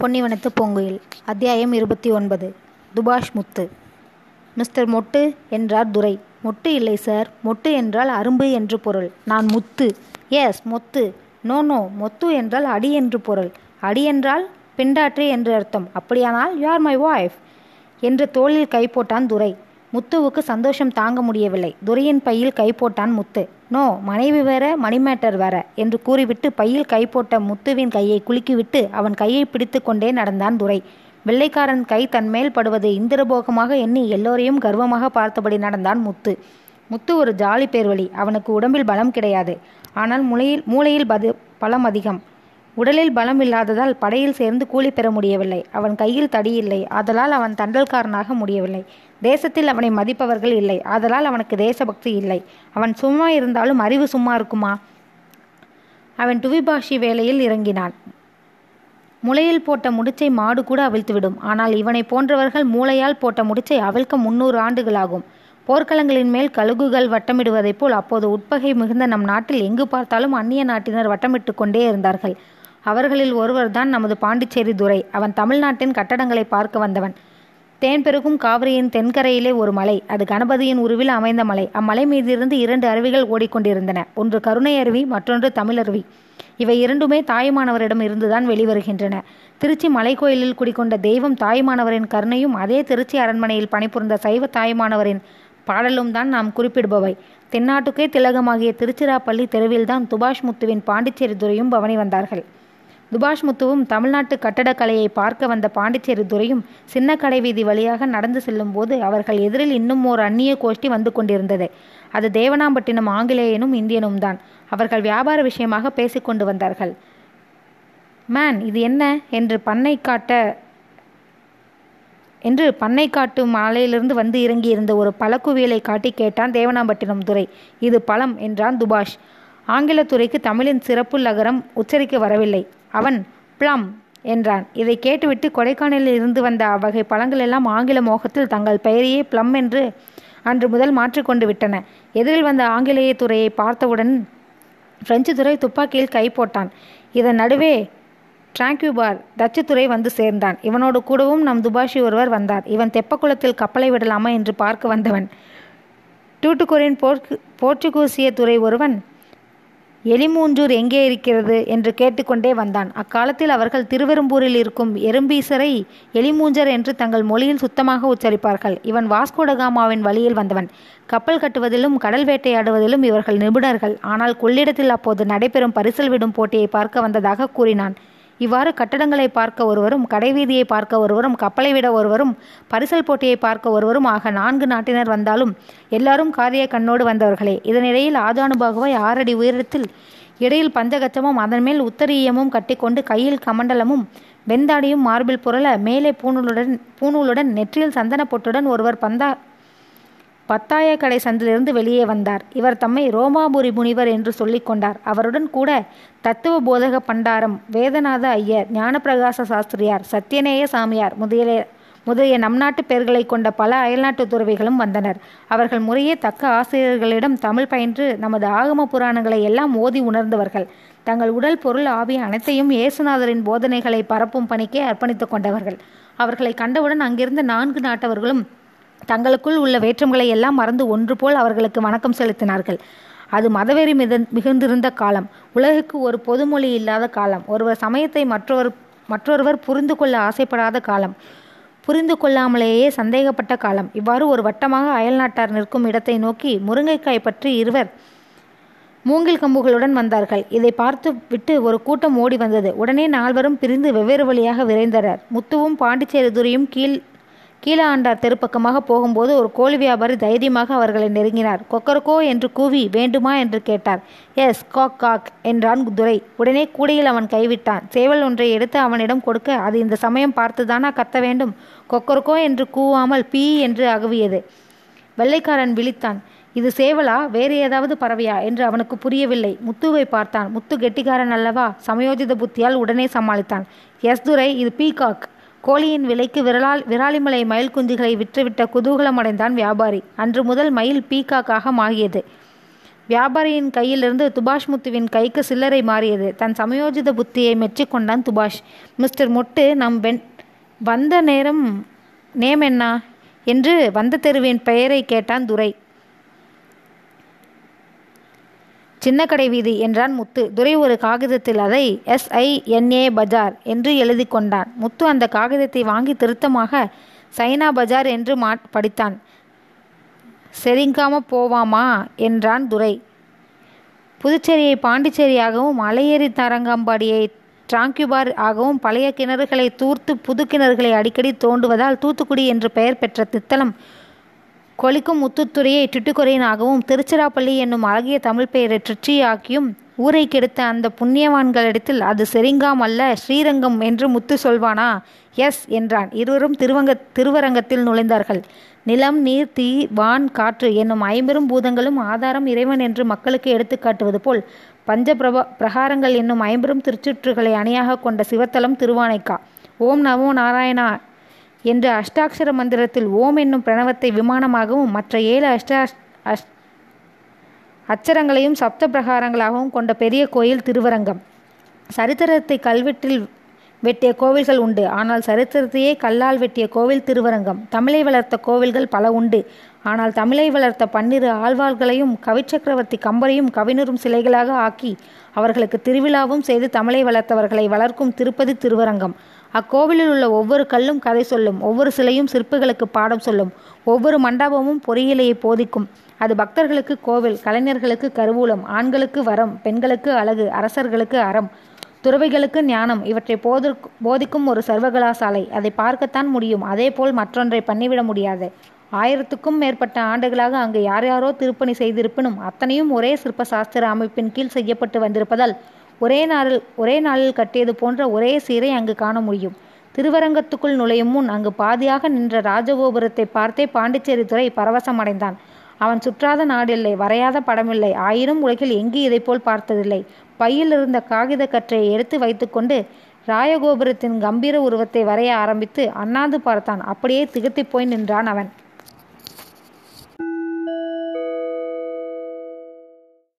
பொன்னிவனத்து பூங்குயில் அத்தியாயம் இருபத்தி ஒன்பது துபாஷ் முத்து. மிஸ்டர் மொட்டு என்றார் துரை. மொட்டு இல்லை சார். மொட்டு என்றால் அரும்பு என்று பொருள். நான் முத்து. எஸ் மொத்து. No no. மொத்து என்றால் அடி என்று பொருள். அடி என்றால் பெண்டாற்று என்று அர்த்தம். அப்படியானால் யூ ஆர் மை வாய்ஃப் என்று தோளில் கை போட்டான் துரை. முத்துவுக்கு சந்தோஷம் தாங்க முடியவில்லை. துரையின் பையில் கை போட்டான் முத்து. நோ மனைவி வேற மணி மேட்டர் வேற என்று கூறிவிட்டு பையில் கை போட்ட முத்துவின் கையை குலுக்கிவிட்டு அவன் கையை பிடித்து கொண்டே நடந்தான் துரை. வெள்ளைக்காரன் கை தன்மேல் படுவது இந்திரபோகமாக எண்ணி எல்லோரையும் கர்வமாக பார்த்தபடி நடந்தான் முத்து. முத்து ஒரு ஜாலி பேர்வழி. அவனுக்கு உடம்பில் பலம் கிடையாது. ஆனால் முளையில் மூளையில் பது பலம் அதிகம். உடலில் பலம் இல்லாததால் படையில் சேர்ந்து கூலி பெற முடியவில்லை. அவன் கையில் தடி இல்லை. ஆதலால் அவன் தண்டல்காரனாக முடியவில்லை. தேசத்தில் அவனை மதிப்பவர்கள் இல்லை. ஆதலால் அவனுக்கு தேசபக்தி இல்லை. அவன் சும்மா இருந்தாலும் அறிவு சும்மா இருக்குமா? அவன் துவிபாஷி வேலையில் இறங்கினான். முளையில் போட்ட முடிச்சை மாடு கூட அவிழ்த்துவிடும். ஆனால் இவனை போன்றவர்கள் மூளையால் போட்ட முடிச்சை அவிழ்க்க முன்னூறு ஆண்டுகளாகும். போர்க்களங்களின் மேல் கழுகுகள் வட்டமிடுவதைப் போல் அப்போது உட்பகை மிகுந்த நம் நாட்டில் எங்கு பார்த்தாலும் அந்நிய நாட்டினர் வட்டமிட்டு கொண்டே இருந்தார்கள். அவர்களில் ஒருவர்தான் நமது பாண்டிச்சேரி துரை. அவன் தமிழ்நாட்டின் கட்டடங்களை பார்க்க வந்தவன். தேன் பெருகும் காவிரியின் தென்கரையிலே ஒரு மலை. அது கணபதியின் உருவில் அமைந்த மலை. அம்மலை மீதிருந்து இரண்டு அருவிகள் ஓடிக்கொண்டிருந்தன. ஒன்று கருணை அருவி மற்றொன்று தமிழருவி இவை இரண்டுமே தாயுமானவரிடம் இருந்துதான் வெளிவருகின்றன. திருச்சி மலைக்கோயிலில் குடிக்கொண்ட தெய்வம் தாயுமானவரின் கருணையும் அதே திருச்சி அரண்மனையில் பணிபுரிந்த சைவ தாயுமானவரின் பாடலும் தான் நாம் குறிப்பிடுபவை. தென்னாட்டுக்கே திலகமாகிய திருச்சிராப்பள்ளி தெருவில்தான் துபாஷ் முத்துவின் பாண்டிச்சேரி துறையும் பவனி வந்தார்கள். துபாஷ் முத்துவும் தமிழ்நாட்டு கட்டடக்கலையை பார்க்க வந்த பாண்டிச்சேரி துறையும் சின்ன கடை வீதி வழியாக நடந்து செல்லும் போது அவர்கள் எதிரில் இன்னும் ஓர் அந்நிய கோஷ்டி வந்து கொண்டிருந்தது. அது தேவனாம்பட்டினம் ஆங்கிலேயனும் இந்தியனும் தான் அவர்கள் வியாபார விஷயமாக பேசிக்கொண்டு வந்தார்கள். மேன் இது என்ன? என்று பண்ணை காட்ட என்று பண்ணை காட்டு மாலையிலிருந்து வந்து இறங்கியிருந்த ஒரு பழக்குவியலை காட்டி கேட்டான் தேவனாம்பட்டினம் துரை. இது பழம் என்றான் துபாஷ். ஆங்கிலத்துறைக்கு தமிழின் சிறப்பு லகரம் உச்சரிக்க வரவில்லை. அவன் ப்ளம் என்றான். இதை கேட்டுவிட்டு கொடைக்கானலில் இருந்து வந்த அவ்வகை பழங்கள் எல்லாம் ஆங்கில மோகத்தில் தங்கள் பெயரையே ப்ளம் என்று அன்று முதல் மாற்றிக்கொண்டு விட்டன. எதிரில் வந்த ஆங்கிலேய துறையை பார்த்தவுடன் பிரெஞ்சு துறை துப்பாக்கியில் கை போட்டான். இதன் நடுவே டிராங்க்யூபார் டச்சு துறை வந்து சேர்ந்தான். இவனோடு கூடவும் நம் துபாஷி ஒருவர் வந்தார். இவன் தெப்பக்குளத்தில் கப்பலை விடலாமா? என்று பார்க்க வந்தவன். டூட்டுக்குரின் போர்க்கு போர்ச்சுகூசிய துறை ஒருவன் எலிமூஞ்சூர் எங்கே இருக்கிறது என்று கேட்டுக்கொண்டே வந்தான். அக்காலத்தில் அவர்கள் திருவெரும்பூரில் இருக்கும் எறும்பீசரை எலிமூஞ்சர் என்று தங்கள் மொழியில் சுத்தமாக உச்சரிப்பார்கள். இவன் வாஸ்கோடகாமாவின் வழியில் வந்தவன். கப்பல் கட்டுவதிலும் கடல் வேட்டையாடுவதிலும் இவர்கள் நிபுணர்கள். ஆனால் கொள்ளிடத்தில் அப்போது நடைபெறும் பரிசல் விடும் போட்டியை பார்க்க வந்ததாக கூறினான். இவ்வாறு கட்டடங்களை பார்க்க ஒருவரும் கடைவீதியை பார்க்க ஒருவரும் கப்பலை விட ஒருவரும் பரிசல் போட்டியை பார்க்க ஒருவரும் ஆக நான்கு நாட்டினர் வந்தாலும் எல்லாரும் காரிய கண்ணோடு வந்தவர்களே. இதனிடையில் ஆதானுபாகுவாய் ஆறடி உயரத்தில் இடையில் பஞ்சகச்சமும் அதன் மேல் உத்தரீயமும் கட்டிக்கொண்டு கையில் கமண்டலமும் வெந்தாடியும் மார்பில் புரள மேலே பூணூலுடன் பூணூலுடன் நெற்றியில் சந்தன பொட்டுடன் ஒருவர் பந்தா பத்தாய கடை சந்திலிருந்து வெளியே வந்தார். இவர் தம்மை ரோமாபுரி முனிவர் என்று சொல்லிக் கொண்டார். அவருடன் கூட தத்துவ போதக பண்டாரம் வேதநாத ஐயர் ஞானப்பிரகாச சாஸ்திரியார் சத்யநேய சாமியார் முதலிய முதலிய நம் நாட்டு பெயர்களை கொண்ட பல அயல்நாட்டு துறவிகளும் வந்தனர். அவர்கள் முறையே தக்க ஆசிரியர்களிடம் தமிழ் பயின்று நமது ஆகம புராணங்களை எல்லாம் ஓதி உணர்ந்தவர்கள். தங்கள் உடல் பொருள் ஆவிய அனைத்தையும் இயேசுநாதரின் போதனைகளை பரப்பும் பணிக்கே அர்ப்பணித்துக் கொண்டவர்கள். அவர்களை கண்டவுடன் அங்கிருந்த நான்கு நாட்டவர்களும் தங்களுக்குள் உள்ள வேற்றுமைகளை எல்லாம் மறந்து ஒன்று போல் அவர்களுக்கு வணக்கம் செலுத்தினார்கள். அது மதவெறி மித மிகுந்திருந்த காலம். உலகுக்கு ஒரு பொதுமொழி இல்லாத காலம். ஒருவர் சமயத்தை மற்றொரு மற்றொருவர் புரிந்து கொள்ள ஆசைப்படாத காலம். புரிந்து கொள்ளாமலேயே சந்தேகப்பட்ட காலம். இவ்வாறு ஒரு வட்டமாக அயல்நாட்டார் நிற்கும் இடத்தை நோக்கி முருங்கைக்காய் பற்றி இருவர் மூங்கில் கம்புகளுடன் வந்தார்கள். இதை பார்த்து விட்டு ஒரு கூட்டம் ஓடி வந்தது. உடனே நால்வரும் பிரிந்து வெவ்வேறு வழியாக விரைந்தனர். முத்துவும் பாண்டிச்சேரி துறையும் கீழ் கீழாண்டார் தெருப்பக்கமாக போகும்போது ஒரு கோழி வியாபாரி தைரியமாக அவர்களை நெருங்கினார். கொக்கரக்கோ என்று கூவி வேண்டுமா என்று கேட்டார். எஸ் காக் காக் என்றான் துரை உடனே கூடையில் அவன் கைவிட்டான். சேவல் ஒன்றை எடுத்து அவனிடம் கொடுக்க அது இந்த சமயம் பார்த்துதானா கத்த வேண்டும்? கொக்கரக்கோ என்று கூவாமல் பீ என்று அகவியது. வெள்ளைக்காரன் விழித்தான். இது சேவலா? வேறு ஏதாவது பறவையா? என்று அவனுக்கு புரியவில்லை. முத்துவை பார்த்தான். முத்து கெட்டிக்காரன் அல்லவா? சமயோஜித புத்தியால் உடனே சமாளித்தான். எஸ் துரை இது பீகாக். கோழியின் விலைக்கு விரலால் விராலிமலை மயில் குஞ்சுகளை விற்றுவிட்ட குதூகலமடைந்தான் வியாபாரி. அன்று முதல் மயில் பீகாக்காக மாகியது. வியாபாரியின் கையிலிருந்து துபாஷ் முத்துவின் கைக்கு சில்லறை மாறியது. தன் சமயோஜித புத்தியை மெச்சிக்கொண்டான் துபாஷ். மிஸ்டர் மொட்டு நம் வென் வந்த நேரம் நேம் என்ன? என்று வந்த தெருவின் பெயரை கேட்டான் துரை. சின்ன கடை வீதி என்றான் முத்து. துரை ஒரு காகிதத்தில் அதை எஸ்ஐஎன்ஏ பஜார் என்று எழுதி கொண்டான். முத்து அந்த காகிதத்தை வாங்கி திருத்தமாக சைனா பஜார் என்று மா படித்தான். செரிங்காம போவாமா? என்றான் துரை. புதுச்சேரியை பாண்டிச்சேரியாகவும் மலையேறி தரங்கம்பாடியை டிராங்கியூபார் ஆகவும் பழைய கிணறுகளை தூர்த்து புது கிணறுகளை அடிக்கடி தோண்டுவதால் தூத்துக்குடி என்று பெயர் பெற்ற தித்தளம் கொலிக்கும் முத்துத்துறையை டிட்டுக்குறையனாகவும் திருச்சிராப்பள்ளி என்னும் அழகிய தமிழ் பெயரை ட்ரிச்சியாக்கியும் ஊரை கெடுத்த அந்த புண்ணியவான்களிடத்தில் அது செரிங்காம் அல்ல ஸ்ரீரங்கம் என்று முத்து சொல்வானா? எஸ் என்றான். இருவரும் திருவங்க திருவரங்கத்தில் நுழைந்தார்கள். நிலம் நீர் தீ வான் காற்று என்னும் ஐம்பெரும் பூதங்களும் ஆதாரம் இறைவன் என்று மக்களுக்கு எடுத்துக்காட்டுவது போல் பஞ்ச பிரபா பிரகாரங்கள் என்னும் ஐம்பெரும் திருச்சுற்றுகளை அணியாக கொண்ட சிவத்தலம் திருவானைக்கா. ஓம் நமோ நாராயணா என்ற அஷ்டாட்சர மந்திரத்தில் ஓம் என்னும் பிரணவத்தை விமானமாகவும் மற்ற ஏழு அஷ்டா அஷ் அச்சரங்களையும் சப்த பிரகாரங்களாகவும் கொண்ட பெரிய கோயில் திருவரங்கம். சரித்திரத்தை கல்வெட்டில் வெட்டிய கோவில்கள் உண்டு. ஆனால் சரித்திரத்தையே கல்லால் வெட்டிய கோவில் திருவரங்கம். தமிழை வளர்த்த கோவில்கள் பல உண்டு. ஆனால் தமிழை வளர்த்த பன்னிரு ஆழ்வார்களையும் கவிச்சக்கரவர்த்தி கம்பரையும் கவிஞரும் சிலைகளாக ஆக்கி அவர்களுக்கு திருவிழாவும் செய்து தமிழை வளர்த்தவர்களை வளர்க்கும் திருப்பதி திருவரங்கம். அக்கோவிலில் உள்ள ஒவ்வொரு கல்லும் கதை சொல்லும். ஒவ்வொரு சிலையும் சிற்பங்களுக்கு பாடம் சொல்லும். ஒவ்வொரு மண்டபமும் பொறியியலையை போதிக்கும். அது பக்தர்களுக்கு கோவில் கலைஞர்களுக்கு கருவூலம் ஆண்களுக்கு வரம் பெண்களுக்கு அழகு அரசர்களுக்கு அறம். துறவைகளுக்கு ஞானம். இவற்றை போது போதிக்கும் ஒரு சர்வகலாசாலை அதை பார்க்கத்தான் முடியும். அதேபோல் மற்றொன்றை பண்ணிவிட முடியாது. ஆயிரத்துக்கும் மேற்பட்ட ஆண்டுகளாக அங்கு யார் யாரோ திருப்பணி செய்திருப்பினும் அத்தனையும் ஒரே சிற்ப சாஸ்திர அமைப்பின் கீழ் செய்யப்பட்டு வந்திருப்பதால் ஒரே நாளில் ஒரே நாளில் கட்டியது போன்ற ஒரே சீரை அங்கு காண முடியும். திருவரங்கத்துக்குள் நுழையும் முன் அங்கு பாதியாக நின்ற ராஜகோபுரத்தை பார்த்தே பாண்டிச்சேரி துறை பரவசமடைந்தான். அவன் சுற்றாத நாடில்லை வரையாத படமில்லை. ஆயினும் உலகில் எங்கு இதைப்போல் பார்த்ததில்லை? பையில் இருந்த காகித கற்றையை எடுத்து வைத்துக்கொண்டு ராயகோபுரத்தின் கம்பீர உருவத்தை வரைய ஆரம்பித்து அண்ணாந்து பார்த்தான். அப்படியே திகத்திப் போய் நின்றான் அவன்.